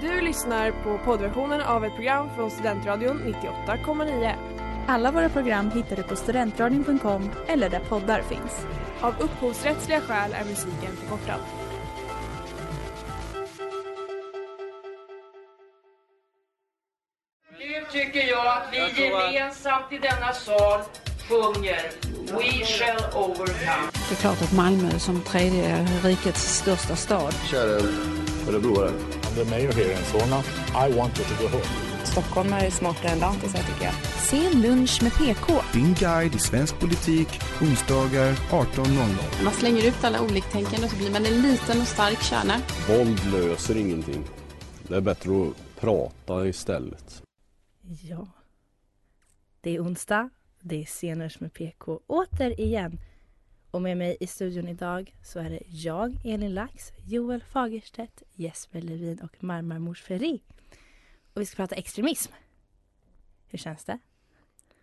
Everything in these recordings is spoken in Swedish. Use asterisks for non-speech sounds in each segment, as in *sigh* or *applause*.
Du lyssnar på poddversionen av ett program från Studentradion 98,9. Alla våra program hittar du på studentradion.com eller där poddar finns. Av upphovsrättsliga skäl är musiken förkortad. Nu tycker jag att vi gemensamt i denna sal sjunger We shall overcome. Det är klart att Malmö som tredje rikets största stad. Kära örebroare. The mayor here in Solna, I want you to go home. Stockholm är smartare än lantisar tycker jag. Sen lunch med PK. Din guide i svensk politik, onsdagar 18.00. Man slänger ut alla oliktänkande så blir man en liten och stark kärna. Våld löser ingenting. Det är bättre att prata istället. Ja. Det är onsdag. Det är Sceners med PK återigen. Och med mig i studion idag så är det jag, Elin Lax, Joel Fagerstedt, Jesper Levin och Marmar Mors Ferri. Och vi ska prata extremism. Hur känns det?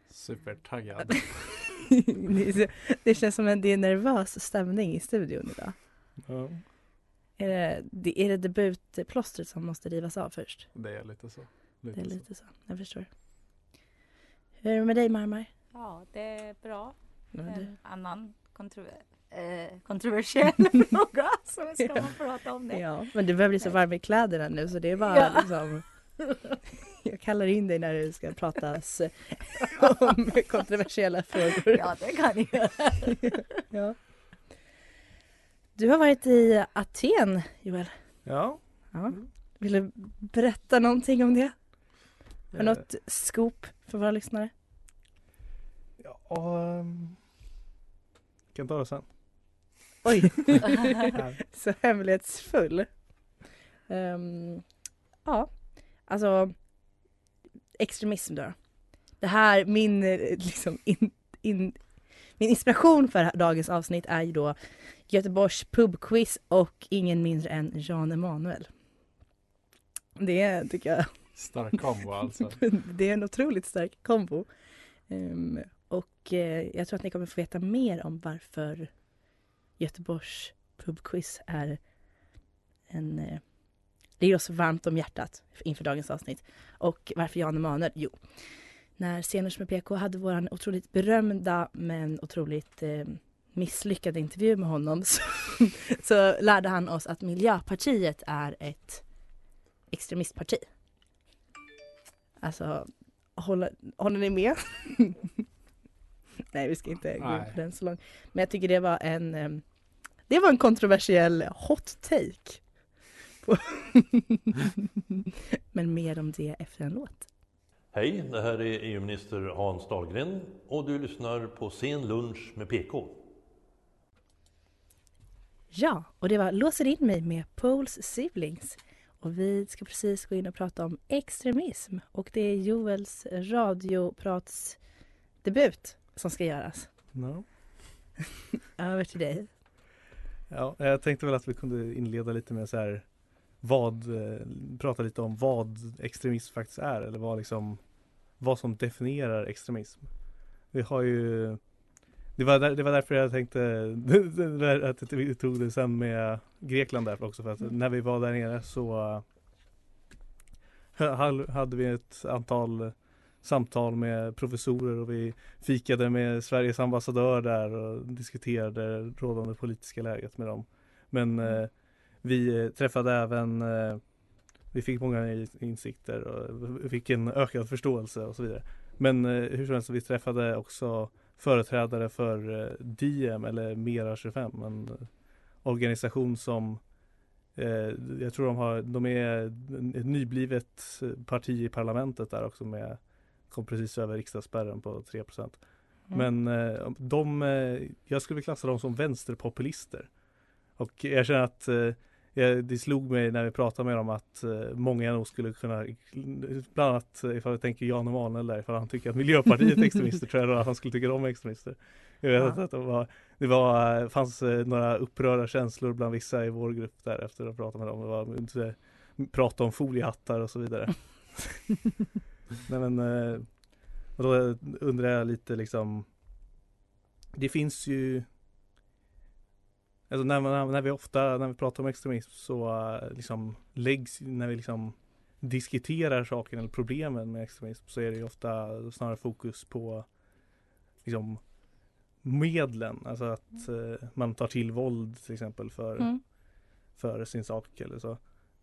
Supertaggad. *laughs* det känns som att det är nervös stämning i studion idag. Ja, Är det, det- är det debutplåstret som måste rivas av först? det är lite så. Lite Det är så. lite så. Jag förstår. Hur är det med dig Marmar? Ja, det är bra. Ja, En annan kontrover eh, kontroversiell *laughs* fråga. Så ska man prata om det. Ja, men du börjar bli så varm i kläderna nu så det är bara Ja. liksom *laughs* Jag kallar in dig när det ska pratas *laughs* om kontroversiella frågor. Ja, det kan göra. Ja. Du har varit i Aten, Joel. Ja. Ja. Vill du berätta någonting om det? Har du eh, något scoop för våra lyssnare? Ja, ehm, kan ta det sen. Oj, *laughs* så hemlighetsfull. Ehm, ja, alltså extremism då. Det här, min, eh, liksom, in, in, min inspiration för dagens avsnitt är ju då Göteborgs pubquiz och ingen mindre än Jan Emanuel. Det tycker jag Stark kombo alltså. *laughs* det är en otroligt stark kombo. Ehm, och eh, jag tror att ni kommer få veta mer om varför Göteborgs pubquiz är en... Eh, ligger oss varmt om hjärtat inför dagens avsnitt. Och varför Jan Emanuel? Jo, när Sceners med PK hade vår otroligt berömda men otroligt eh, misslyckade intervju med honom *laughs* så, så lärde han oss att Miljöpartiet är ett extremistparti. Alltså, håller, håller ni med? *laughs* *laughs* Nej, vi ska inte gå in på den så långt. Men jag tycker det var en em, Det var en kontroversiell hot take. *laughs* Men mer om det efter en låt. Hej, det här är EU-minister Hans Dahlgren och du lyssnar på Sen lunch med PK. Ja, och det var Låser in mig med Poles Siblings. Och vi ska precis gå in och prata om extremism. Och det är Joels radiopratsdebut som ska göras. No. *laughs* Över till dig. Ja, jag tänkte väl att vi kunde inleda lite med så här vad, eh, prata lite om vad extremism faktiskt är eller vad liksom vad som definierar extremism. Vi har ju det var, där, det var därför jag tänkte *laughs* att vi tog det sen med Grekland därför också för att när vi var där nere så eh, hade vi ett antal samtal med professorer och vi fikade med Sveriges ambassadör där och diskuterade rådande politiska läget med dem. Men eh, vi eh, träffade även eh, vi fick många insikter och fick en ökad förståelse och så vidare. Men eh, hur som helst, vi träffade också företrädare för eh, Diem eller Mera 25, en organisation som eh, jag tror de har, de är ett nyblivet parti i parlamentet där också med kom precis över riksdagsspärren på 3% Men eh, de, eh, jag skulle klassa dem som vänsterpopulister. Och jag känner att eh, det slog mig när vi pratade med dem att många nog skulle kunna, bland annat ifall jag tänker Jan Emanuel där, ifall han tycker att Miljöpartiet är *laughs* extremister tror jag att han skulle tycka de är extremister. Jag vet Ja. att det var, det var, fanns några upprörda känslor bland vissa i vår grupp där efter att ha pratat med dem. Det var prata om foliehattar och så vidare. *laughs* Nej men eh, och då undrar jag lite liksom Det finns ju Alltså när, man, när vi ofta, när vi pratar om extremism så eh, liksom läggs, när vi liksom diskuterar saken eller problemen med extremism så är det ju ofta snarare fokus på liksom medlen, alltså att eh, man tar till våld till exempel för, Mm. för sin sak eller så.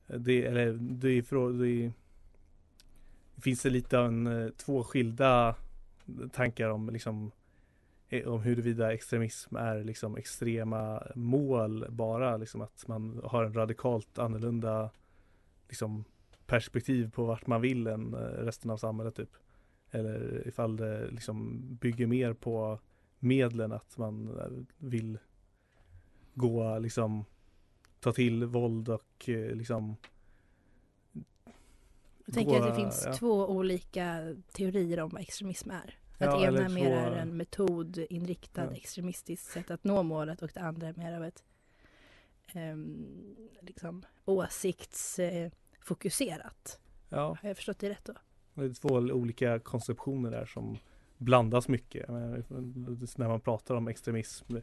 Det, eller, det, är, det, är, finns det lite av en, eh, två skilda tankar om liksom eh, om huruvida extremism är liksom extrema mål bara liksom att man har en radikalt annorlunda liksom perspektiv på vart man vill än eh, resten av samhället typ. Eller ifall det liksom bygger mer på medlen att man vill gå liksom ta till våld och liksom jag tänker att det finns ja. två olika teorier om vad extremism är. Ja, att det ena mer är en metodinriktad Ja. extremistiskt sätt att nå målet och det andra är mer av ett um, liksom åsiktsfokuserat. Ja, Har jag förstått det rätt då? det är två olika konceptioner där som blandas mycket. Men När man pratar om extremism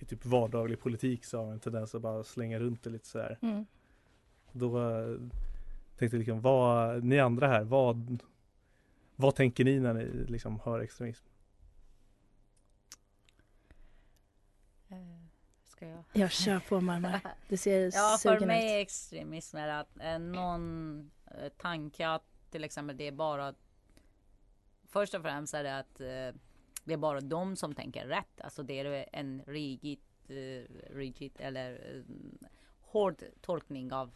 i typ vardaglig politik så har man en tendens att bara slänga runt det lite så här. Mm. Då tänkte liksom, vad, ni andra här, vad, vad tänker ni när ni liksom hör extremism? Eh, Ska jag? Jag kör på Marmar. *laughs* Du ser Ja, för mig ut. är extremism är att eh, någon eh, tanke att till exempel det är bara Först och främst är det att eh, det är bara de som tänker rätt. Alltså det är en rigid, eh, rigid eller hård tolkning av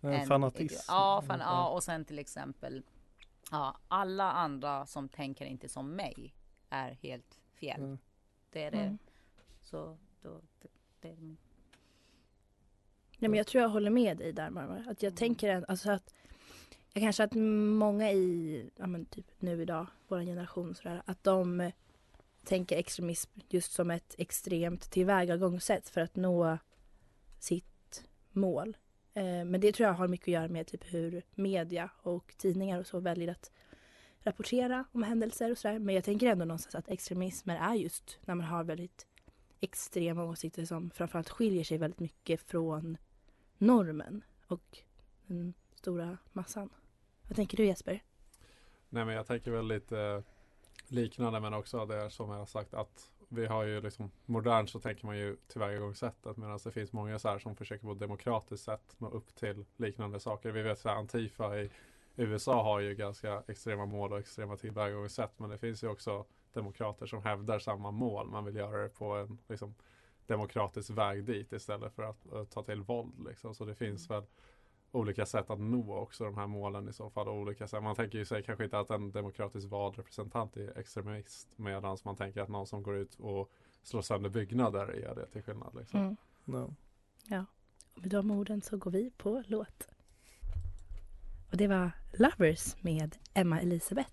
En fanatism. Ja, fan, ja, och sen till exempel ja, alla andra som tänker inte som mig är helt fel. Mm. Det är det. Mm. Så då, det, det är min Nej, men jag tror jag håller med dig där Marmar. Att jag tänker en, alltså att jag kanske att många i, ja men typ nu idag, vår generation sådär, att de eh, tänker extremism just som ett extremt tillvägagångssätt för att nå sitt mål. Eh, men det tror jag har mycket att göra med typ hur media och tidningar och så väljer att rapportera om händelser och sådär. Men jag tänker ändå någonstans att extremismer är just när man har väldigt extrema åsikter som framförallt skiljer sig väldigt mycket från normen och den stora massan. Vad tänker du Jesper? Nej men jag tänker väl lite eh, liknande men också det som jag har sagt att vi har ju liksom modernt så tänker man ju tillvägagångssättet medan det finns många så här som försöker på ett demokratiskt sätt nå upp till liknande saker. Vi vet så här Antifa i USA har ju ganska extrema mål och extrema tillvägagångssätt men det finns ju också demokrater som hävdar samma mål. Man vill göra det på en liksom, demokratisk väg dit istället för att eh, ta till våld. Liksom. Så det finns väl olika sätt att nå också de här målen i så fall. och Olika sätt. Man tänker ju sig kanske inte att en demokratiskt vald representant är extremist medan man tänker att någon som går ut och slår sönder byggnader är det till skillnad. Liksom. Mm. No. Ja, och med de orden så går vi på låt. Och det var Lovers med Emma Elisabeth.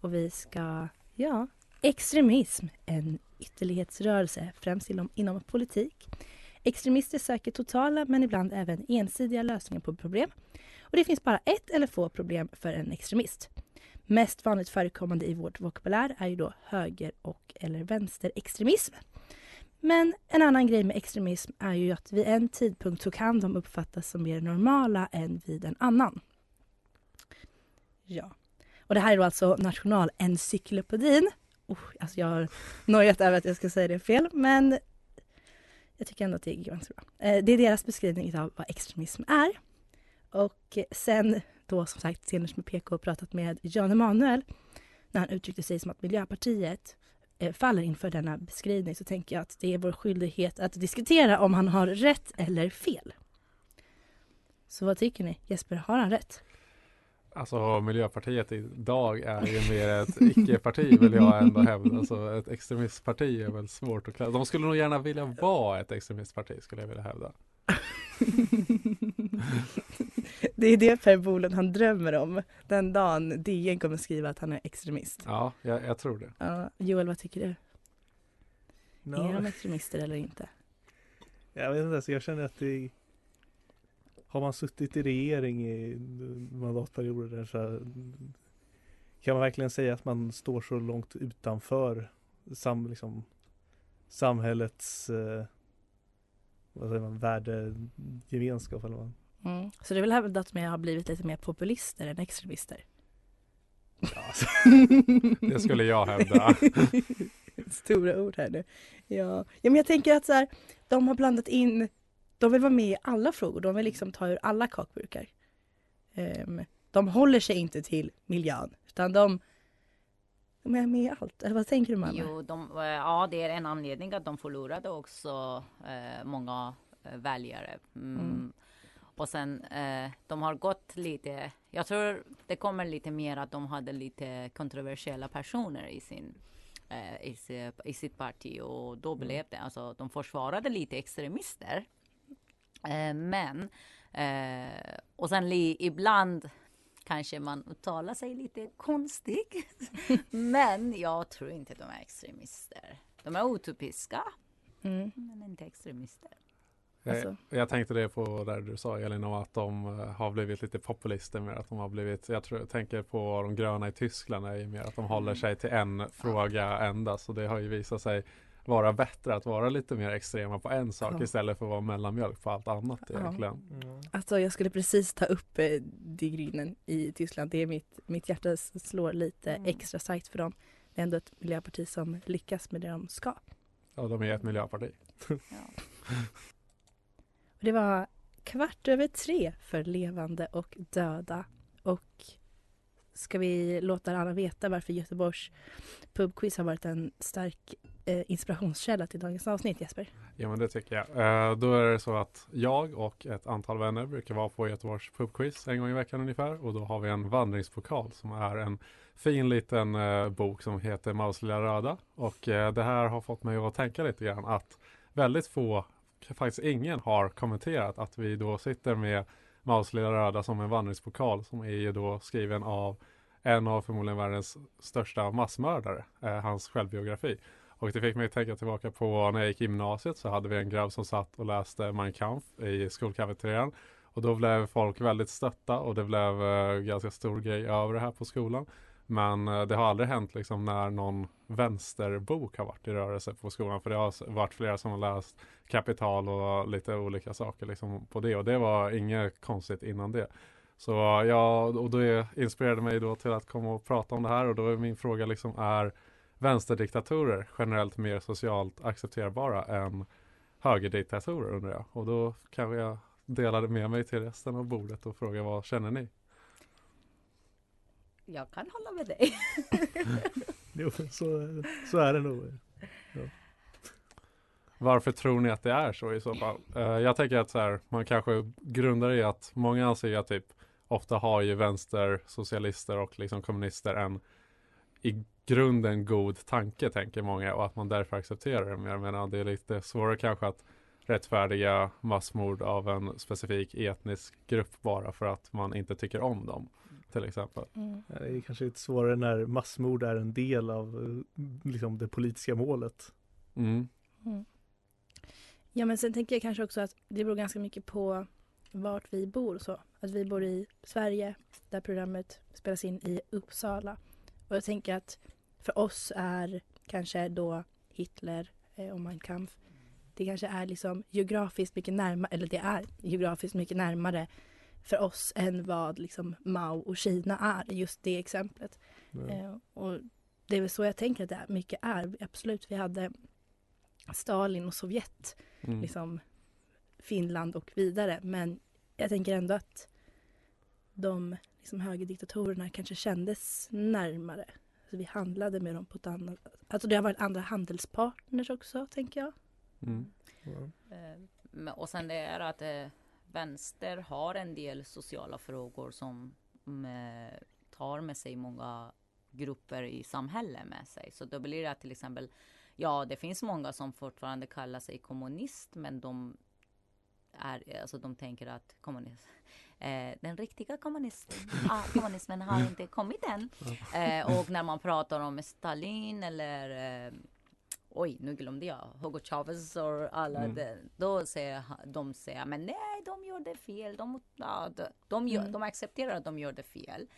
Och vi ska, ja, extremism, en ytterlighetsrörelse, främst inom, inom politik. Extremister söker totala men ibland även ensidiga lösningar på problem. Och det finns bara ett eller få problem för en extremist. Mest vanligt förekommande i vårt vokabulär är ju då höger och eller vänsterextremism. Men en annan grej med extremism är ju att vid en tidpunkt så kan de uppfattas som mer normala än vid en annan. Ja. Och det här är då alltså Nationalencyklopedin. Oh, alltså jag har *laughs* nojat över att jag ska säga det fel, men jag tycker ändå att det är ganska bra. Eh, det är deras beskrivning av vad extremism är. Och sen då som sagt senast med PK pratat med Jan Emanuel när han uttryckte sig som att Miljöpartiet eh, faller inför denna beskrivning så tänker jag att det är vår skyldighet att diskutera om han har rätt eller fel. Så vad tycker ni? Jesper, har han rätt? Alltså Miljöpartiet idag är ju mer ett icke-parti vill jag ändå hävda. Alltså ett extremistparti är väl svårt att klassa. De skulle nog gärna vilja vara ett extremistparti skulle jag vilja hävda. *laughs* Det är det Per Bolund han drömmer om. Den dagen DN kommer skriva att han är extremist. Ja, jag, jag tror det. Ja, Joel, vad tycker du? No. Är de extremister eller inte? Jag vet inte, så jag känner att det Har man suttit i regering i mandatperioder så här, kan man verkligen säga att man står så långt utanför sam, liksom, samhällets eh, vad säger man, värdegemenskap eller vad? Mm. Så det är väl hävdat att de har blivit lite mer populister än extremister? Alltså, *laughs* det skulle jag hävda. *laughs* Stora ord här nu. Ja. ja, men jag tänker att så här, de har blandat in, de vill vara med i alla frågor, de vill liksom ta ur alla kakburkar. Um, de håller sig inte till miljön, utan de, de är med i allt. Eller vad tänker du mamma? Jo, de, eh, ja, det är en anledning att de förlorade också eh, många eh, väljare. Mm. Mm. Och sen eh, de har gått lite, jag tror det kommer lite mer att de hade lite kontroversiella personer i sin eh, i, i, sitt parti och då mm. blev det, alltså de försvarade lite extremister. Eh, men eh, och sen li, ibland kanske man uttalar sig lite konstigt. *laughs* men jag tror inte de är extremister. De är utopiska, mm. men inte extremister. Alltså. Jag, tänkte det på där du sa Elin om att de uh, har blivit lite populister med att de har blivit, jag, tror, tänker på de gröna i Tyskland är ju mer att de håller mm. sig till en fråga endast och det har ju visat sig vara bättre att vara lite mer extrema på en sak ja. istället för att vara mellanmjölk på allt annat ja. egentligen. Mm. Alltså jag skulle precis ta upp eh, Die Grünen i Tyskland. Det är mitt, mitt hjärta slår lite mm. extra starkt för dem. Det är ändå ett miljöparti som lyckas med det de ska. Ja, de är ett miljöparti. Ja. *laughs* Det var kvart över tre för levande och döda. Och ska vi låta alla veta varför Göteborgs pubquiz har varit en stark Eh, inspirationskälla till dagens avsnitt Jesper? Ja men det tycker jag. Eh, då är det så att jag och ett antal vänner brukar vara på Göteborgs pubquiz en gång i veckan ungefär och då har vi en vandringspokal som är en fin liten eh, bok som heter Maus lilla röda och eh, det här har fått mig att tänka lite grann att väldigt få faktiskt ingen har kommenterat att vi då sitter med Maus lilla röda som en vandringspokal som är ju då skriven av en av förmodligen världens största massmördare, eh, hans självbiografi. Och det fick mig att tänka tillbaka på när jag gick i gymnasiet så hade vi en grabb som satt och läste Mein Kampf i skolkafeterian. Och då blev folk väldigt stötta och det blev eh, ganska stor grej över det här på skolan. Men eh, det har aldrig hänt liksom när någon vänsterbok har varit i rörelse på skolan. För det har varit flera som har läst Kapital och lite olika saker liksom på det. Och det var inget konstigt innan det. Så ja, och det inspirerade mig då till att komma och prata om det här. Och då är min fråga liksom, är vänsterdiktatorer generellt mer socialt accepterbara än högerdiktatorer undrar jag. Och då kanske jag delade med mig till resten av bordet och fråga vad känner ni? Jag kan hålla med dig. *laughs* jo, så, så är det nog. Ja. Varför tror ni att det är så i så fall? Uh, jag tänker att så här, man kanske grundar i att många anser att typ ofta har ju vänstersocialister och liksom kommunister en i grunden god tanke tänker många och att man därför accepterar det. Men det är lite svårare kanske att rättfärdiga massmord av en specifik etnisk grupp bara för att man inte tycker om dem till exempel. Mm. Det är kanske lite svårare när massmord är en del av eh, liksom, det politiska målet. Mm. Mm. Ja men sen tänker jag kanske också att det beror ganska mycket på vart vi bor så. Att vi bor i Sverige där programmet spelas in i Uppsala. Och jag tänker att för oss är kanske då Hitler eh, och Mein Kampf det kanske är liksom geografiskt mycket närmare, eller det är geografiskt mycket närmare för oss än vad liksom Mao och Kina är, just det exemplet. Eh, och det är väl så jag tänker att det är, mycket är. Absolut, vi hade Stalin och Sovjet, mm. liksom Finland och vidare. Men jag tänker ändå att de liksom högerdiktatorerna kanske kändes närmare. Alltså vi handlade med dem på ett annat... Alltså det har varit andra handelspartners också, tänker jag. Mm. Ja. Eh, och sen det är att eh, vänster har en del sociala frågor som mm, tar med sig många grupper i samhället med sig. Så då blir det att till exempel, ja det finns många som fortfarande kallar sig kommunist men de är, alltså de tänker att kommunism, eh, den riktiga kommunismen, *laughs* ah, kommunismen har inte kommit än. Eh, och när man pratar om Stalin eller eh, oj, nu glömde jag Hugo Chavez och alla mm. det. Då säger de säger, men nej, de gjorde fel. De, ja, de, de, gör, mm. de accepterar att de gjorde fel.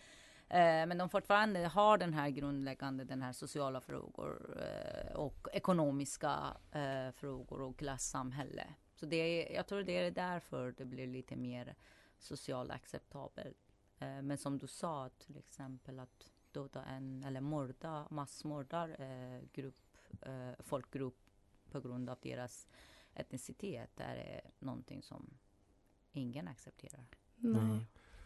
Eh, men de fortfarande har den här grundläggande, den här sociala frågor eh, och ekonomiska eh, frågor och klassamhälle. Så det är, jag tror det är därför det blir lite mer socialt acceptabelt. Eh, men som du sa, till exempel att döda en eller mörda, massmördar eh, grupp, eh, folkgrupp på grund av deras etnicitet det är någonting som ingen accepterar. Nej.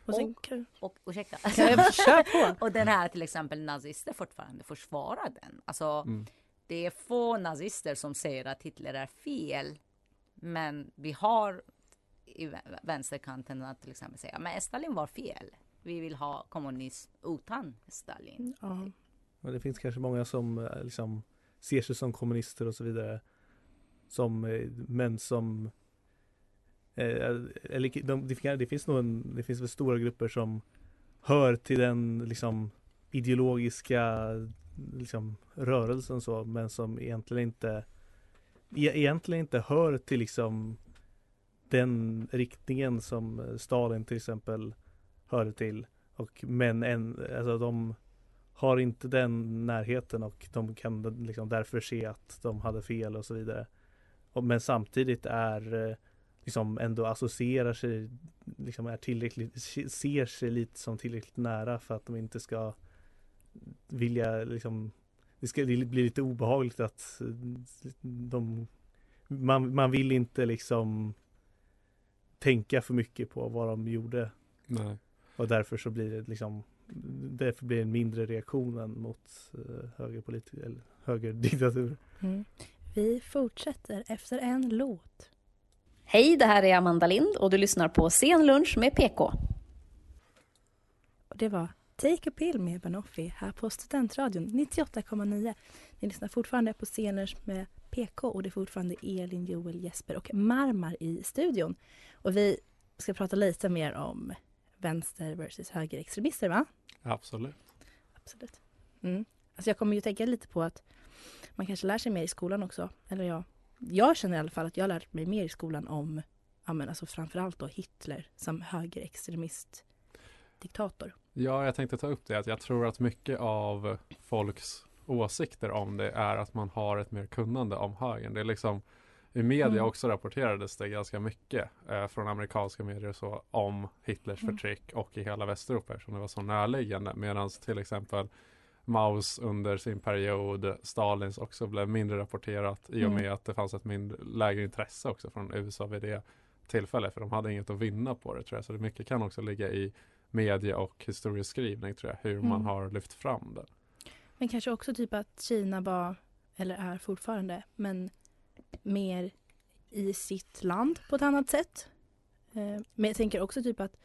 Och, sen, Och, ursäkta. Kan jag- kör på. *laughs* och den här till exempel nazister fortfarande försvarar den. Alltså, Mm. det är få nazister som säger att Hitler är fel. Men vi har i vä- vänsterkanten att till exempel säga, men Stalin var fel. Vi vill ha kommunism utan Stalin. ja. Och det finns kanske många som eh, liksom ser sig som kommunister och så vidare. Som, eh, men som eh, eller de, det, fin- det finns nog en, det finns väl stora grupper som hör till den liksom ideologiska liksom, rörelsen så men som egentligen inte E- egentligen inte hör till liksom den riktningen som eh, Stalin till exempel hörde till och men en, alltså de har inte den närheten och de kan liksom därför se att de hade fel och så vidare. Och, men samtidigt är eh, liksom ändå associerar sig, liksom är tillräckligt, ser sig lite som tillräckligt nära för att de inte ska vilja liksom det ska bli bli lite obehagligt att de man, man vill inte liksom tänka för mycket på vad de gjorde. Nej. Och därför så blir det liksom Därför blir det en mindre reaktion än mot eh, högerpolitiker eller högerdiktatur. *laughs* Mm. Vi fortsätter efter en låt. Hej, det här är Amanda Lind och du lyssnar på Sen lunch med PK. Det var Take a pill med Banoffi här på Studentradion 98,9. Ni lyssnar fortfarande på scener med PK och det är fortfarande Elin, Joel, Jesper och Marmar i studion. Och vi ska prata lite mer om vänster versus högerextremister va? Absolut. Absolut. Mm. Alltså jag kommer ju tänka lite på att man kanske lär sig mer i skolan också. Eller ja, jag känner i alla fall att jag har lärt mig mer i skolan om ja, men alltså framförallt då Hitler som högerextremist diktator. Ja, jag tänkte ta upp det att jag tror att mycket av folks åsikter om det är att man har ett mer kunnande om högern. Det är liksom i media Mm. också rapporterades det ganska mycket eh, från amerikanska medier och så om Hitlers Mm. förtryck och i hela Västeuropa eftersom det var så närliggande. Medan till exempel Maus under sin period, Stalins också blev mindre rapporterat i och Mm. med att det fanns ett mindre, lägre intresse också från USA vid det tillfället. För de hade inget att vinna på det tror jag. Så det mycket kan också ligga i media och historieskrivning tror jag. Hur man Mm. har lyft fram det. Men kanske också typ att Kina var, eller är fortfarande, men mer i sitt land på ett annat sätt. Eh, Men jag tänker också typ att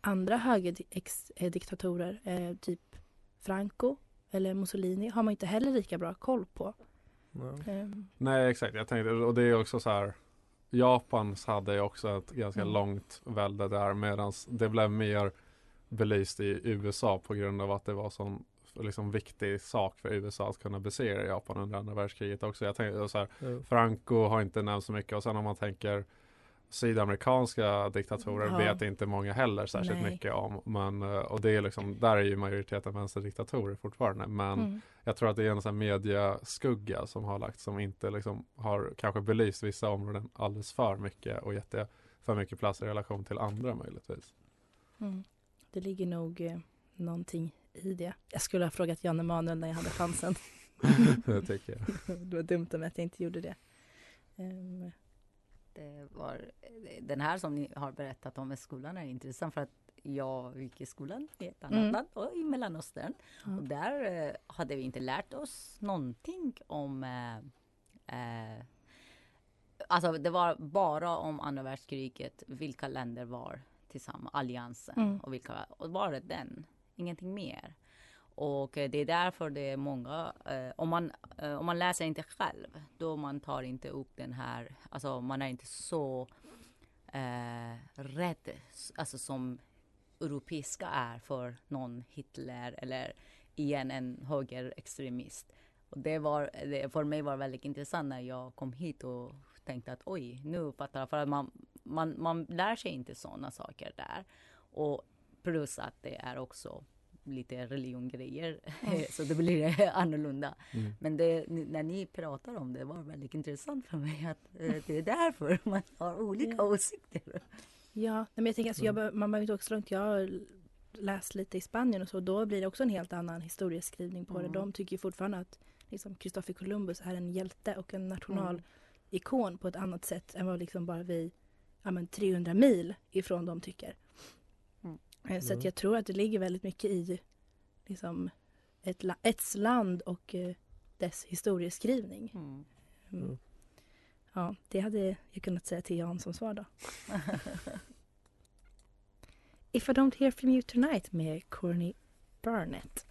andra högerdiktatorer, eh, typ Franco eller Mussolini, har man inte heller lika bra koll på. Eh, Nej exakt, jag tänkte och det är också så här Japans hade ju också ett ganska Mm. långt välde där medan det blev mer belyst i USA på grund av att det var sån liksom viktig sak för USA att kunna besegra Japan under andra världskriget också. Jag tänkte så här, Ja. Franco har inte nämnts så mycket och sen om man tänker sydamerikanska diktatorer Ja. vet inte många heller särskilt Nej. mycket om. Men, eh, och det är liksom, där är ju majoriteten vänsterdiktatorer fortfarande. Men Mm. jag tror att det är en sån mediaskugga som har lagt som inte liksom har kanske belyst vissa områden alldeles för mycket och gett det för mycket plats i relation till andra möjligtvis. Mm. Det ligger nog eh, någonting i det. Jag skulle ha frågat Jan Emanuel när jag hade chansen. *laughs* Det tycker jag. *laughs* det var dumt av mig att jag inte gjorde det. Ehm, Det var, den här som ni har berättat om i skolan är intressant för att jag gick i skolan i ett annat Mm. land och i Mellanöstern. Ja. Och där eh, hade vi inte lärt oss någonting om eh, eh, Alltså det var bara om andra världskriget, vilka länder var tillsammans, alliansen Mm. och vilka, och bara den, ingenting mer. Och eh, det är därför det är många, eh, om, man, eh, om man läser inte själv, då man tar inte upp den här, alltså man är inte så eh, rädd, alltså som europeiska är för någon Hitler eller igen en högerextremist. Och det var, det, för mig var väldigt intressant när jag kom hit och tänkte att oj, nu fattar jag. För att man, man, man lär sig inte sådana saker där. Och plus att det är också lite religiongrejer, Mm. *laughs* så det blir *laughs* annorlunda. Mm. Men det, när ni pratar om det var väldigt intressant för mig att eh, *laughs* det är därför man har olika åsikter. Ja, men jag tänker alltså, jag, be- man behöver inte åka så långt. Jag har läst lite i Spanien och så. Då blir det också en helt annan historieskrivning på Mm. det. De tycker ju fortfarande att liksom, Christopher Columbus är en hjälte och en nationalikon på ett annat sätt än vad liksom bara vi ja, men 300 mil ifrån dem tycker. Mm. Eh, Så att Mm. jag tror att det ligger väldigt mycket i liksom, ett, la- ett land och eh, dess historieskrivning. Mm. Mm. Ja, det hade jag kunnat säga till Jan som svar då. *laughs* If I don't hear from you tonight med Corny Burnett.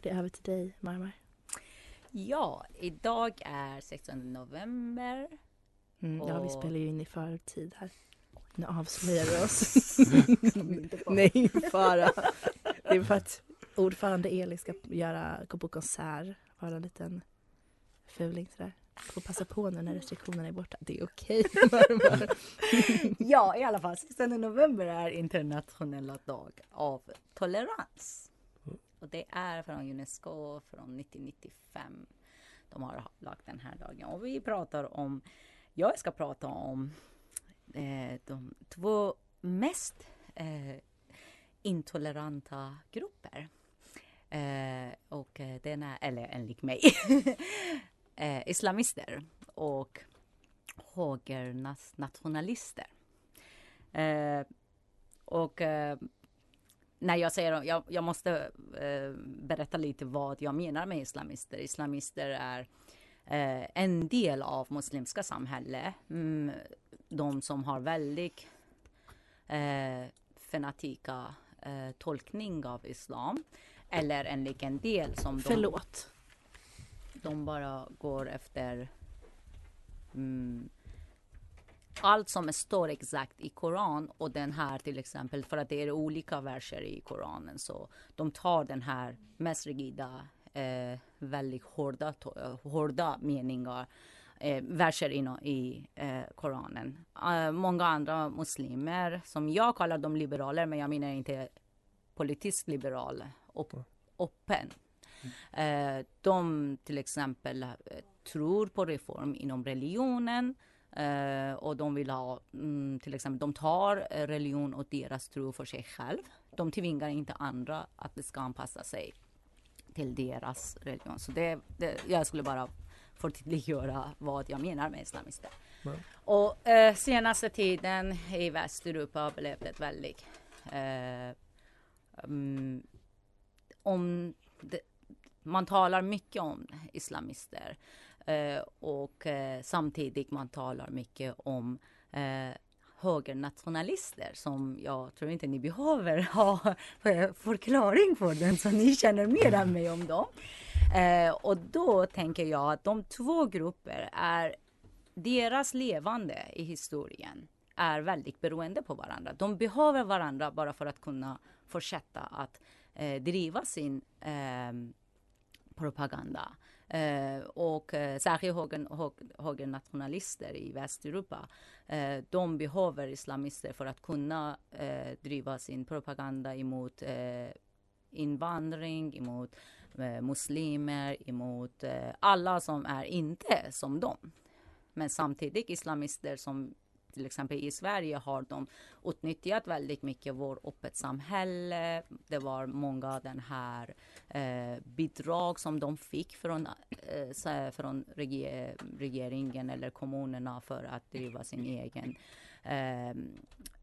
Det är över till dig, Marmar. Ja, idag är 16 november. Mm, ja, vi spelar ju in i förtid här. Nu avslöjar vi oss. *laughs* Nej, *laughs* ingen fara. Det är för att ordförande Eli ska göra, gå på konsert. Vara en liten fuling sådär. Får passa på nu när restriktionerna är borta. Det är okej. *laughs* Ja, i alla fall 16 november är internationella dag av tolerans. Och det är från Unesco från 1995. De har lagt den här dagen. Och vi pratar om, jag ska prata om eh, de två mest eh, intoleranta grupper. Eh, och eh, den är, eller enligt mig, *laughs* eh, islamister och högernationalister. Eh, och eh, när jag säger, jag, jag måste eh, berätta lite vad jag menar med islamister. Islamister är eh, en del av muslimska samhället. Mm, de som har väldigt eh, fanatika eh, tolkning av islam. Eller en liten del som de, Förlåt. de bara går efter mm, allt som står exakt i Koran och den här till exempel för att det är olika verser i Koranen så de tar den här mest rigida eh, väldigt hårda, eh, hårda meningar eh, verser i, i eh, Koranen. Eh, många andra muslimer som jag kallar dem liberaler men jag menar inte politiskt liberal och öppen. Eh, de till exempel tror på reform inom religionen eh, och de vill ha, mm, till exempel, de tar religion och deras tro för sig själv. De tvingar inte andra att de ska anpassa sig till deras religion. Så det, det, jag skulle bara förtydliggöra vad jag menar med islamister. Och eh, senaste tiden i Västeuropa blev det väldigt eh, mm, om det, man talar mycket om islamister eh, och eh, samtidigt man talar mycket om eh, högernationalister som jag tror inte ni behöver *laughs* ha för- förklaring för den så ni känner mer än mig om dem. Eh, och då tänker jag att de två grupper är deras levande i historien är väldigt beroende på varandra. De behöver varandra bara för att kunna fortsätta att eh, driva sin eh, propaganda. Eh, och eh, särskilt höger, högernationalister i Västeuropa, eh, de behöver islamister för att kunna eh, driva sin propaganda emot eh, invandring, emot eh, muslimer, emot eh, alla som är inte som dem. Men samtidigt islamister som till exempel i Sverige har de utnyttjat väldigt mycket Vårt öppet samhälle. Det var många den här eh, bidrag som de fick från, eh, från reger regeringen eller kommunerna för att driva sin egen eh,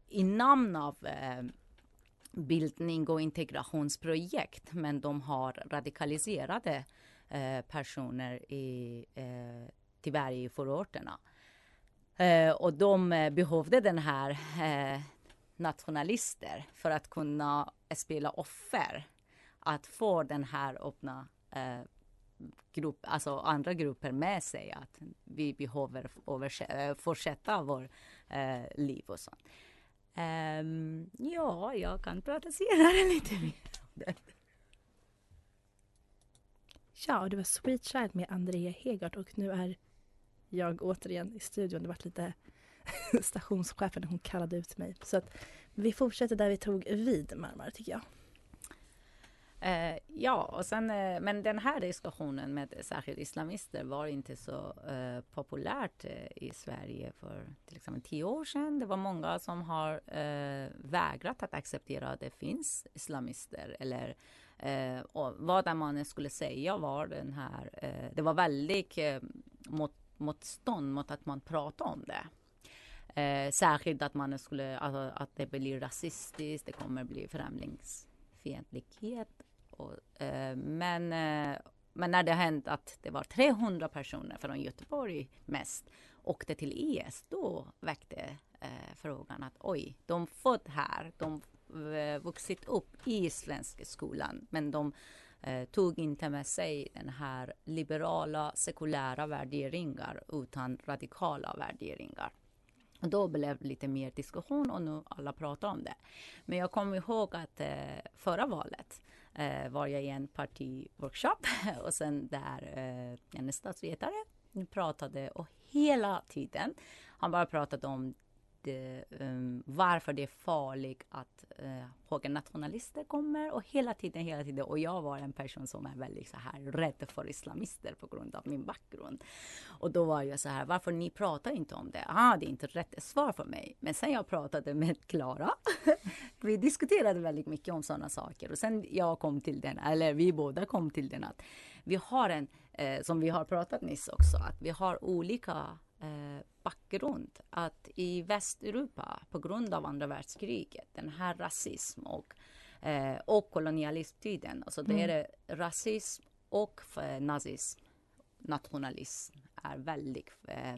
i namn av eh, bildning och integrationsprojekt men de har radikaliserade eh, personer i, eh, tyvärr i förorterna. Eh, och de eh, behövde den här eh, nationalister för att kunna spela offer. Att få den här öppna eh, grupp, alltså andra grupper med sig att vi behöver överse- eh, fortsätta vår eh, liv och sånt. Ehm, ja, jag kan prata senare *laughs* lite mer om det. Ja, och det var Sweet Child med Andrea Hegart och nu är jag återigen i studion. Det var lite *laughs* stationschefen, hon kallade ut mig. Så att vi fortsätter där vi tog vid, Marmar, tycker jag. Eh, ja, och sen, eh, men den här diskussionen med särskilt islamister var inte så eh, populärt eh, i Sverige för till exempel tio år sedan. Det var många som har eh, vägrat att acceptera att det finns islamister eller eh, och vad man skulle säga var den här, eh, det var väldigt eh, mot, motstånd mot att man pratar om det. Eh, särskilt att man skulle, alltså, att det blir rasistiskt, det kommer bli främlingsfientlighet och, eh, men, eh, men när det hänt att det var 300 personer från Göteborg mest åkte till IS, då väckte eh, frågan att oj, de fått här, de eh, vuxit upp i svenska skolan, men de eh, tog inte med sig den här liberala sekulära värderingar utan radikala värderingar. Och då blev det lite mer diskussion och nu alla pratar om det. Men jag kommer ihåg att eh, förra valet eh, var jag i en partiworkshop *laughs* och sen där eh, en statsvetare pratade och hela tiden han bara pratade om det, eh, um, varför det är farligt att eh, uh, högernationalister kommer och hela tiden, hela tiden. Och jag var en person som är väldigt så här rädd för islamister på grund av min bakgrund. Och då var jag så här, varför ni pratar inte om det? Ah, det är inte rätt svar för mig. Men sen jag pratade med Klara, *laughs* vi diskuterade väldigt mycket om sådana saker. Och sen jag kom till den, eller vi båda kom till den att vi har en, eh, som vi har pratat nyss också, att vi har olika eh, bakgrund att i Västeuropa på grund av andra världskriget, den här rasism och, eh, och kolonialismtiden, alltså det mm. är rasism och eh, nazism, nationalism är väldigt, eh,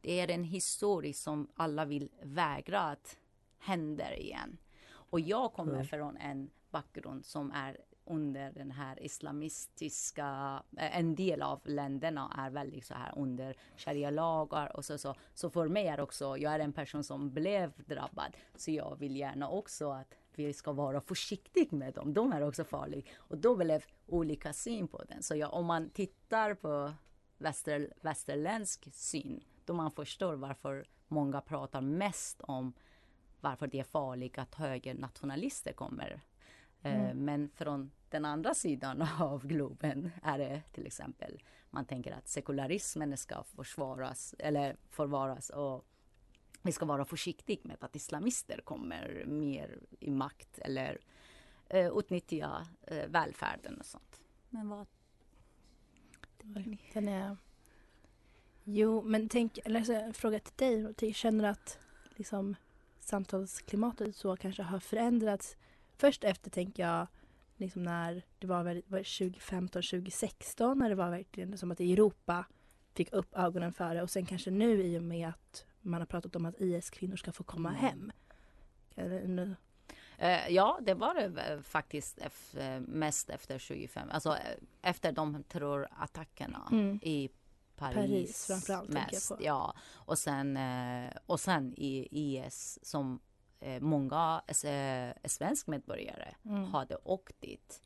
det är en historia som alla vill vägra att händer igen. Och jag kommer mm. från en bakgrund som är under den här islamistiska, eh, en del av länderna är väldigt så här under sharia-lagar och så, så. Så för mig är också, jag är en person som blev drabbad, så jag vill gärna också att vi ska vara försiktiga med dem. De är också farliga. Och då blev olika syn på den. Så jag, om man tittar på väster, västerländsk syn, då man förstår varför många pratar mest om varför det är farligt att högernationalister kommer Eh, mm. Men från den andra sidan *laughs* av globen är det till exempel man tänker att sekularismen ska försvaras eller förvaras och vi ska vara försiktiga med att islamister kommer mer i makt eller uh, utnyttja uh, välfärden och sånt. Men vad? Den är... Jo, men tänk, eller så, en fråga till dig. Känner du att liksom, samtalsklimatet så kanske har förändrats först efter tänker jag liksom när det var, var 2015, 2016 när det var verkligen som att Europa fick upp ögonen för det och sen kanske nu i och med att man har pratat om att IS-kvinnor ska få komma mm. hem. Nu. Uh, ja, det var det faktiskt mest efter 25, alltså eh, efter de terrorattackerna mm. i Paris, Paris framförallt, mest. Ja, och sen, och sen i IS som eh, många eh, svensk medborgare mm. hade åkt dit.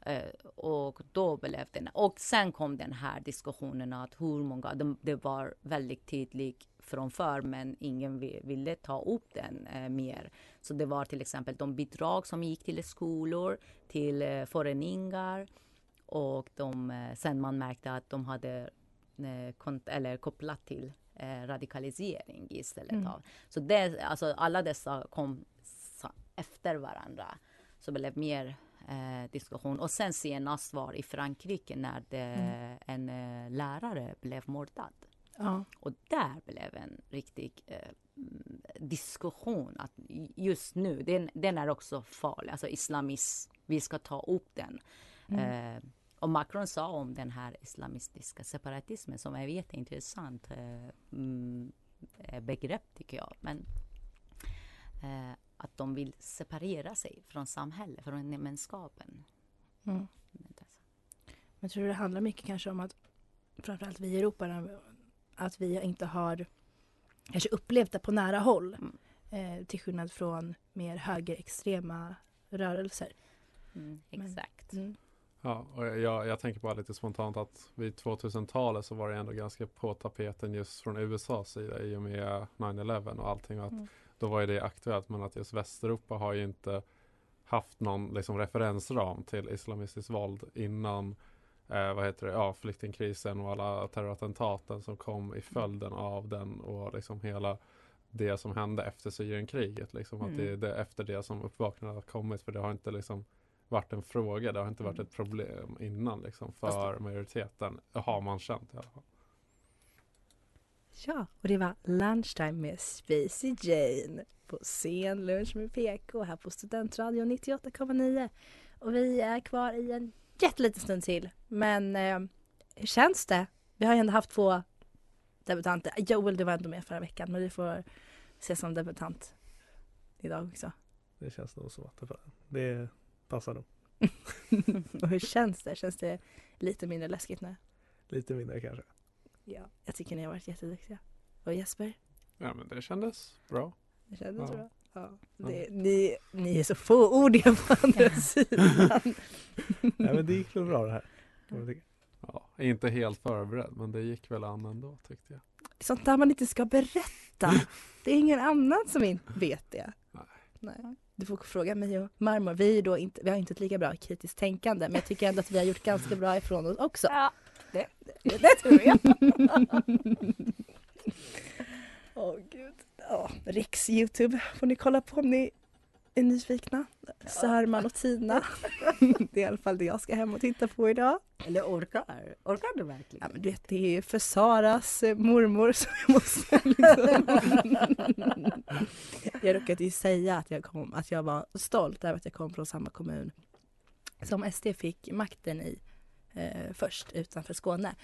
Eh, och då blev den, och sen kom den här diskussionen att hur många, de, det var väldigt tydligt från för men ingen ville ta upp den eh, mer. Så det var till exempel de bidrag som gick till skolor, till eh, föreningar och de, eh, sen man märkte att de hade eh, kont- eller kopplat till eh, radikalisering istället mm. av. Så det, alltså alla dessa kom efter varandra. Så det blev mer eh, diskussion. Och sen senast var i Frankrike när det, mm. en eh, lärare blev mördad. Ja. Och där blev en riktig eh, diskussion att just nu, den, den, är också farlig, alltså islamism, vi ska ta upp den. Mm. Och Macron sa om den här islamistiska separatismen som är jätteintressant eh, mm, eh, begrepp tycker jag. Men eh, att de vill separera sig från samhället, från gemenskapen. Mm. Men tror du det handlar mycket kanske om att framförallt vi i Europa att vi inte har kanske upplevt det på nära håll mm. eh, till skillnad från mer högerextrema rörelser. Mm, exakt. Men, mm. Ja, och jag, jag tänker bara lite spontant att vid 2000-talet så var det ändå ganska på tapeten just från USAs sida i och med 9-11 och allting. Och att mm. Då var ju det aktuellt men att just Västeuropa har ju inte haft någon liksom referensram till islamistiskt våld innan eh, vad heter det, ja, flyktingkrisen och alla terrorattentaten som kom i följden av den och liksom hela det som hände efter Syrienkriget. Liksom, Mm. Att det är det, efter det som uppvaknandet har kommit för det har inte liksom varit en fråga, det har inte varit ett problem innan liksom, för majoriteten, har man känt i alla fall. Ja, och det var Lunchtime med Spacey Jane på Sen lunch med PK här på Studentradion 98,9. Och vi är kvar i en jätteliten stund till. Men eh, hur känns det? Vi har ju ändå haft två debutanter. Joel du var ändå med förra veckan men vi får se som debutant idag också. Det känns nog som att det, det passar nog. *laughs* och hur känns det? Känns det lite mindre läskigt nu? Lite mindre kanske. Ja, jag tycker ni har varit jätteduktiga. Och Jesper? Ja men det kändes bra. Det kändes Ja. bra. Ja, Ja. det, ni, ni är så fåordiga på andra sidan. *laughs* Nej men det gick väl bra det här. Ja, inte helt förberedd men det gick väl an ändå tyckte jag. Sånt där man inte ska berätta. *laughs* Det är ingen annan som inte vet det. Nej. Du får fråga mig och Marmor. Vi, är då inte, vi har inte ett lika bra kritiskt tänkande men jag tycker ändå att vi har gjort ganska bra ifrån oss också. Ja, det, det, det tror jag. *laughs* Åh gud. Ja, Riks Youtube får ni kolla på om ni är nyfikna. Sörman och Tina. *laughs* Det är i alla fall det jag ska hem och titta på idag. Eller orkar? Orkar du verkligen? Ja, men du vet, det är för Saras eh, mormor som jag måste liksom. *laughs* Jag råkade ju säga att jag, kom, att jag var stolt över att jag kom från samma kommun som SD fick makten i eh, först utanför Skåne.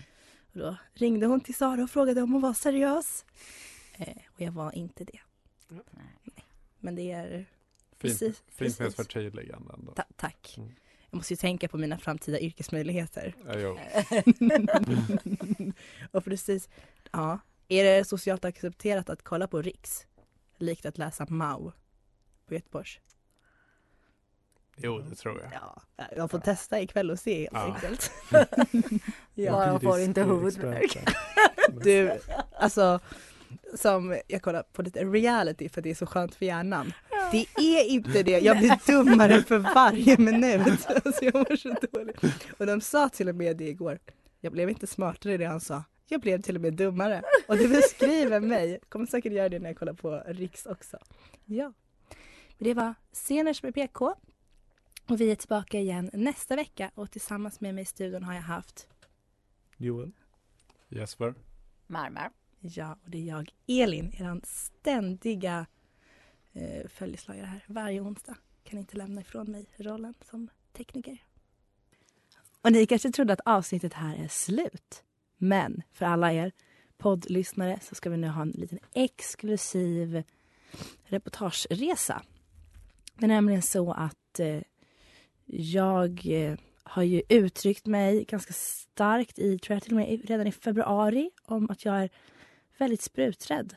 Och då ringde hon till Sara och frågade om hon var seriös. Eh, och jag var inte det. Nej. Men det är Fint, precis. fint med ett förtydligande ändå. Ta- tack. Mm. Jag måste ju tänka på mina framtida yrkesmöjligheter. Ja, *laughs* och precis, ja. Är det socialt accepterat att kolla på Riks? Likt att läsa Mao på Göteborgs? Jo, det tror jag. Ja, jag får testa ikväll och se helt Ja. enkelt. *laughs* Bara får inte huvudvärk. *laughs* Du, alltså som jag kollar på lite reality för det är så skönt för hjärnan. Det är inte det, jag blir dummare för varje minut. *laughs* Alltså jag mår så dåligt. Och de sa till och med det igår. Jag blev inte smartare i det han sa. Jag blev till och med dummare. Och det beskriver mig. Jag kommer säkert göra det när jag kollar på Riks också. Ja. Det var Sceners med PK. Och vi är tillbaka igen nästa vecka och tillsammans med mig i studion har jag haft Joel. Jesper. Marmar. Ja, och det är jag, Elin, er ständiga eh, följeslagare här varje onsdag. Kan inte lämna ifrån mig rollen som tekniker. Och ni kanske trodde att avsnittet här är slut. Men för alla er poddlyssnare så ska vi nu ha en liten exklusiv reportageresa. Det är nämligen så att eh, jag eh, har ju uttryckt mig ganska starkt i, tror jag till och med redan i februari om att jag är väldigt spruträdd.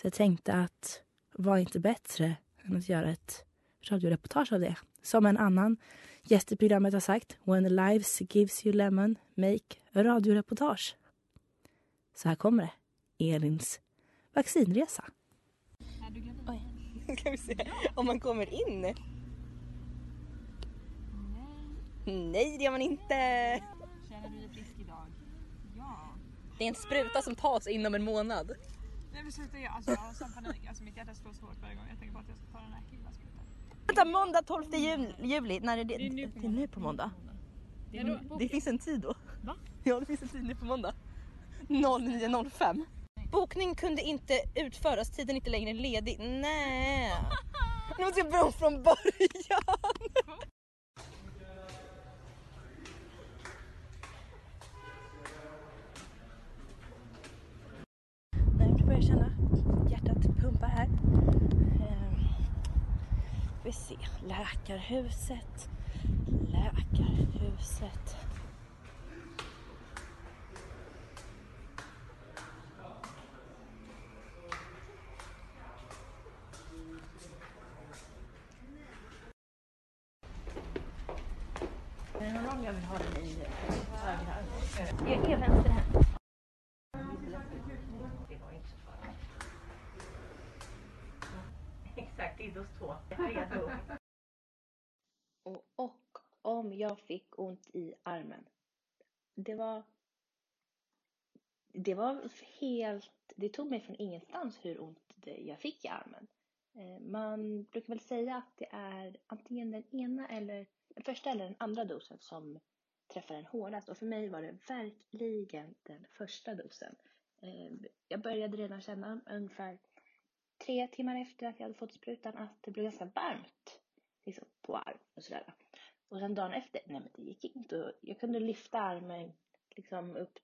Så jag tänkte att var inte bättre än att göra ett radioreportage av det. Som en annan gäst i programmet har sagt, When lives gives you lemon, make a radioreportage. Så här kommer det, Elins vaccinresa. Oj, *laughs* ska vi se om man kommer in. Nej, det gör man inte. Känner du dig frisk idag? Ja. Det är en spruta som tas inom en månad. Nej men sluta jag, alltså jag har sån panik. Alltså mitt hjärta slår så hårt varje gång jag tänker på att jag ska ta den här hela sprutan. Vänta, måndag 12 juli. juli. När är det? Det är nu på det är nu på måndag. Det, är då, Det finns en tid då. Va? Ja, det finns en tid nu på måndag. 09.05. Bokning kunde inte utföras, tiden är inte längre ledig. Nej. Nu måste jag börja om från början. Börjar jag känna hjärtat pumpa här. Ehm, vi se, Läkarhuset. Läkarhuset. Men undrar om jag vill ha den i högra armen. Jag är vänster här. Exakt, inte hos två. Redo. om jag fick ont i armen. Det var det var helt, det tog mig från ingenstans hur ont det, jag fick i armen. Eh, man brukar väl säga att det är antingen den ena eller den första eller den andra dosen som träffar en hårdast och för mig var det verkligen den första dosen. Eh, jag började redan känna ungefär tre timmar efter att jag hade fått sprutan att det blev ganska varmt liksom, på armen och sådär. Och sen dagen efter, nej men det gick inte. Jag kunde lyfta armen liksom upp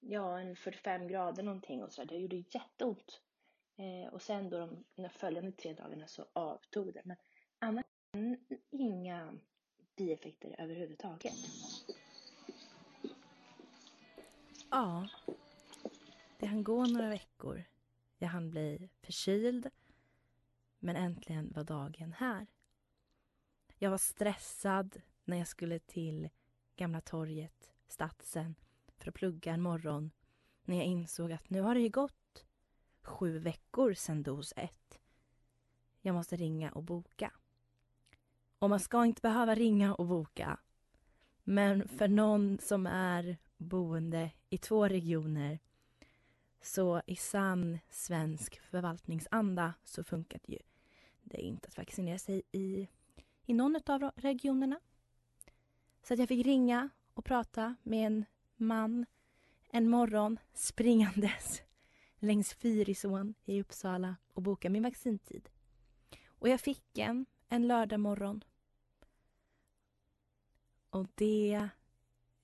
ja, en 45 grader någonting och så. Det gjorde jätteont. Eh, och sen då de, de följande tre dagarna så avtog det. Men annars inga bieffekter överhuvudtaget. Ja, det hann gå några veckor. Jag hann bli förkyld. Men äntligen var dagen här. Jag var stressad när jag skulle till Gamla torget, Stadsen, för att plugga en morgon när jag insåg att nu har det ju gått sju veckor sedan dos ett. Jag måste ringa och boka. Och man ska inte behöva ringa och boka. Men för någon som är boende i två regioner så i sann svensk förvaltningsanda så funkar det ju det är inte att vaccinera sig i, i någon av regionerna. Så att jag fick ringa och prata med en man en morgon springandes *laughs* längs Fyrisån i Uppsala och boka min vaccintid. Och jag fick en en lördag morgon. Och det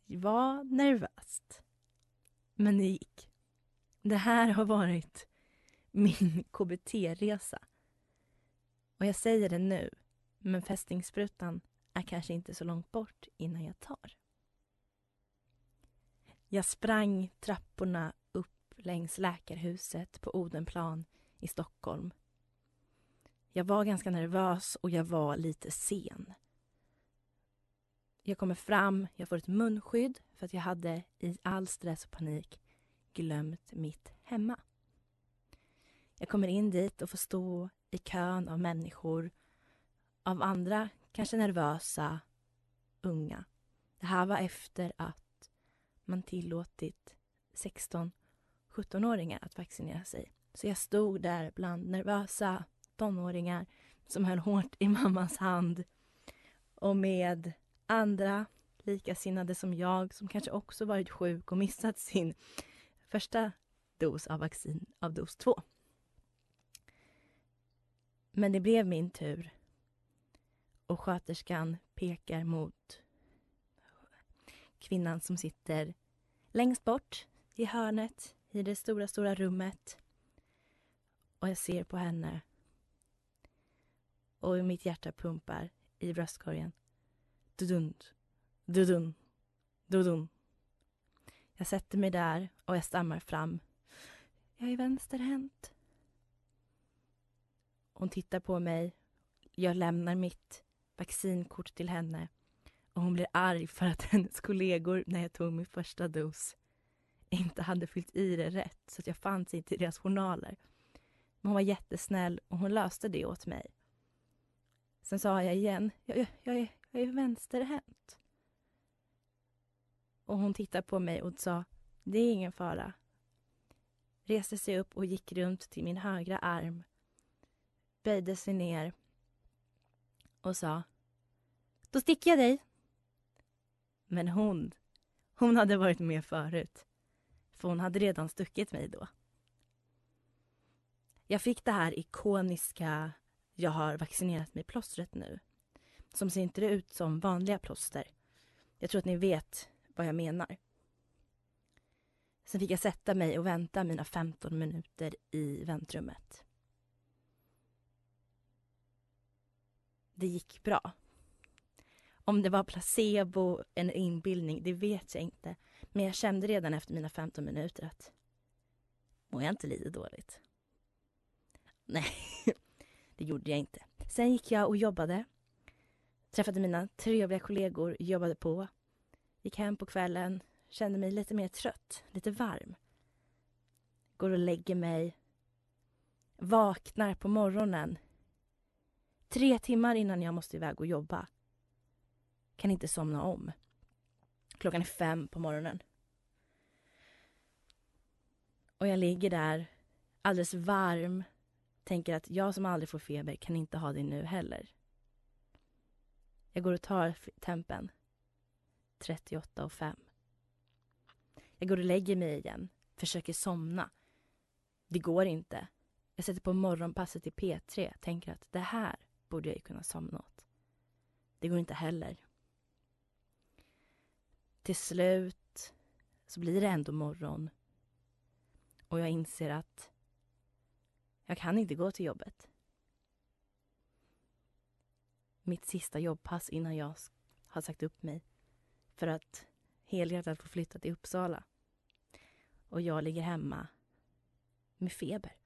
var nervöst. Men det gick. Det här har varit *laughs* min KBT-resa. Och jag säger det nu, men fästingsprutan är kanske inte så långt bort innan jag tar. Jag sprang trapporna upp längs Läkarhuset på Odenplan i Stockholm. Jag var ganska nervös och jag var lite sen. Jag kommer fram, jag får ett munskydd för att jag hade i all stress och panik glömt mitt hemma. Jag kommer in dit och får stå i kön av människor, av andra kanske nervösa unga. Det här var efter att man tillåtit 16-17-åringar att vaccinera sig. Så jag stod där bland nervösa tonåringar som höll hårt i mammas hand och med andra likasinnade som jag som kanske också varit sjuk och missat sin första dos av vaccin av dos två. Men det blev min tur och sköterskan pekar mot kvinnan som sitter längst bort i hörnet i det stora, stora rummet. Och jag ser på henne. Och mitt hjärta pumpar i bröstkorgen. Dudun, dudun, dudun. Jag sätter mig där och jag stammar fram. Jag är vänsterhänt. Hon tittar på mig. Jag lämnar mitt vaccinkort till henne och hon blir arg för att *laughs* hennes kollegor när jag tog min första dos inte hade fyllt i det rätt så att jag fanns inte i deras journaler. Men hon var jättesnäll och hon löste det åt mig. Sen sa jag igen, jag, jag, jag, är, jag är vänsterhänt. Och hon tittade på mig och sa, det är ingen fara. Reste sig upp och gick runt till min högra arm. Böjde sig ner och sa, då sticker jag dig. Men hon, hon hade varit med förut. För hon hade redan stuckit mig då. Jag fick det här ikoniska jag har vaccinerat mig plåstret nu. Som ser inte ut som vanliga plåster. Jag tror att ni vet vad jag menar. Sen fick jag sätta mig och vänta mina 15 minuter i väntrummet. Det gick bra. Om det var placebo, en inbildning, det vet jag inte. Men jag kände redan efter mina 15 minuter att mår jag inte lite dåligt? Nej, *laughs* det gjorde jag inte. Sen gick jag och jobbade. Träffade mina trevliga kollegor, jobbade på. Gick hem på kvällen, kände mig lite mer trött, lite varm. Går och lägger mig. Vaknar på morgonen. Tre timmar innan jag måste iväg och jobba kan inte somna om. Klockan är fem på morgonen. Och jag ligger där alldeles varm. Tänker att jag som aldrig får feber kan inte ha det nu heller. Jag går och tar tempen. 38 och 5. Jag går och lägger mig igen. Försöker somna. Det går inte. Jag sätter på morgonpasset i P3. Tänker att det här borde jag ju kunna somna åt. Det går inte heller. Till slut så blir det ändå morgon. Och jag inser att jag kan inte gå till jobbet. Mitt sista jobbpass innan jag har sagt upp mig för att helhjärtat få flytta till Uppsala. Och jag ligger hemma med feber.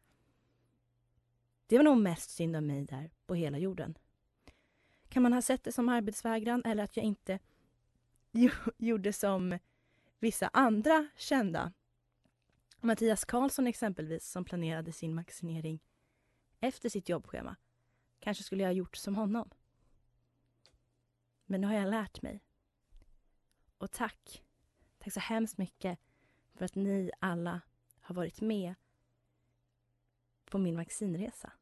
Det var nog mest synd om mig där på hela jorden. Kan man ha sett det som arbetsvägran eller att jag inte *laughs* gjorde som vissa andra kända? Mattias Karlsson exempelvis som planerade sin vaccinering efter sitt jobbschema. Kanske skulle jag ha gjort som honom. Men nu har jag lärt mig. Och tack. Tack så hemskt mycket för att ni alla har varit med på min vaccinresa.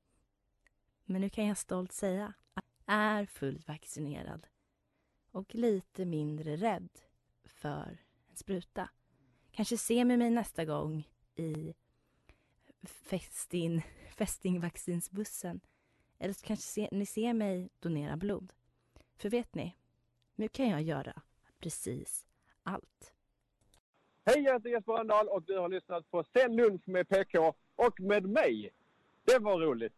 Men nu kan jag stolt säga att jag är fullt vaccinerad och lite mindre rädd för en spruta. Kanske ser med mig nästa gång i festin, *laughs* fästingvaccinsbussen. Eller så kanske se, ni ser mig donera blod. För vet ni, nu kan jag göra precis allt. Hej, jag heter Jesper Rönndahl och du har lyssnat på Sen lunch med PK och med mig. Det var roligt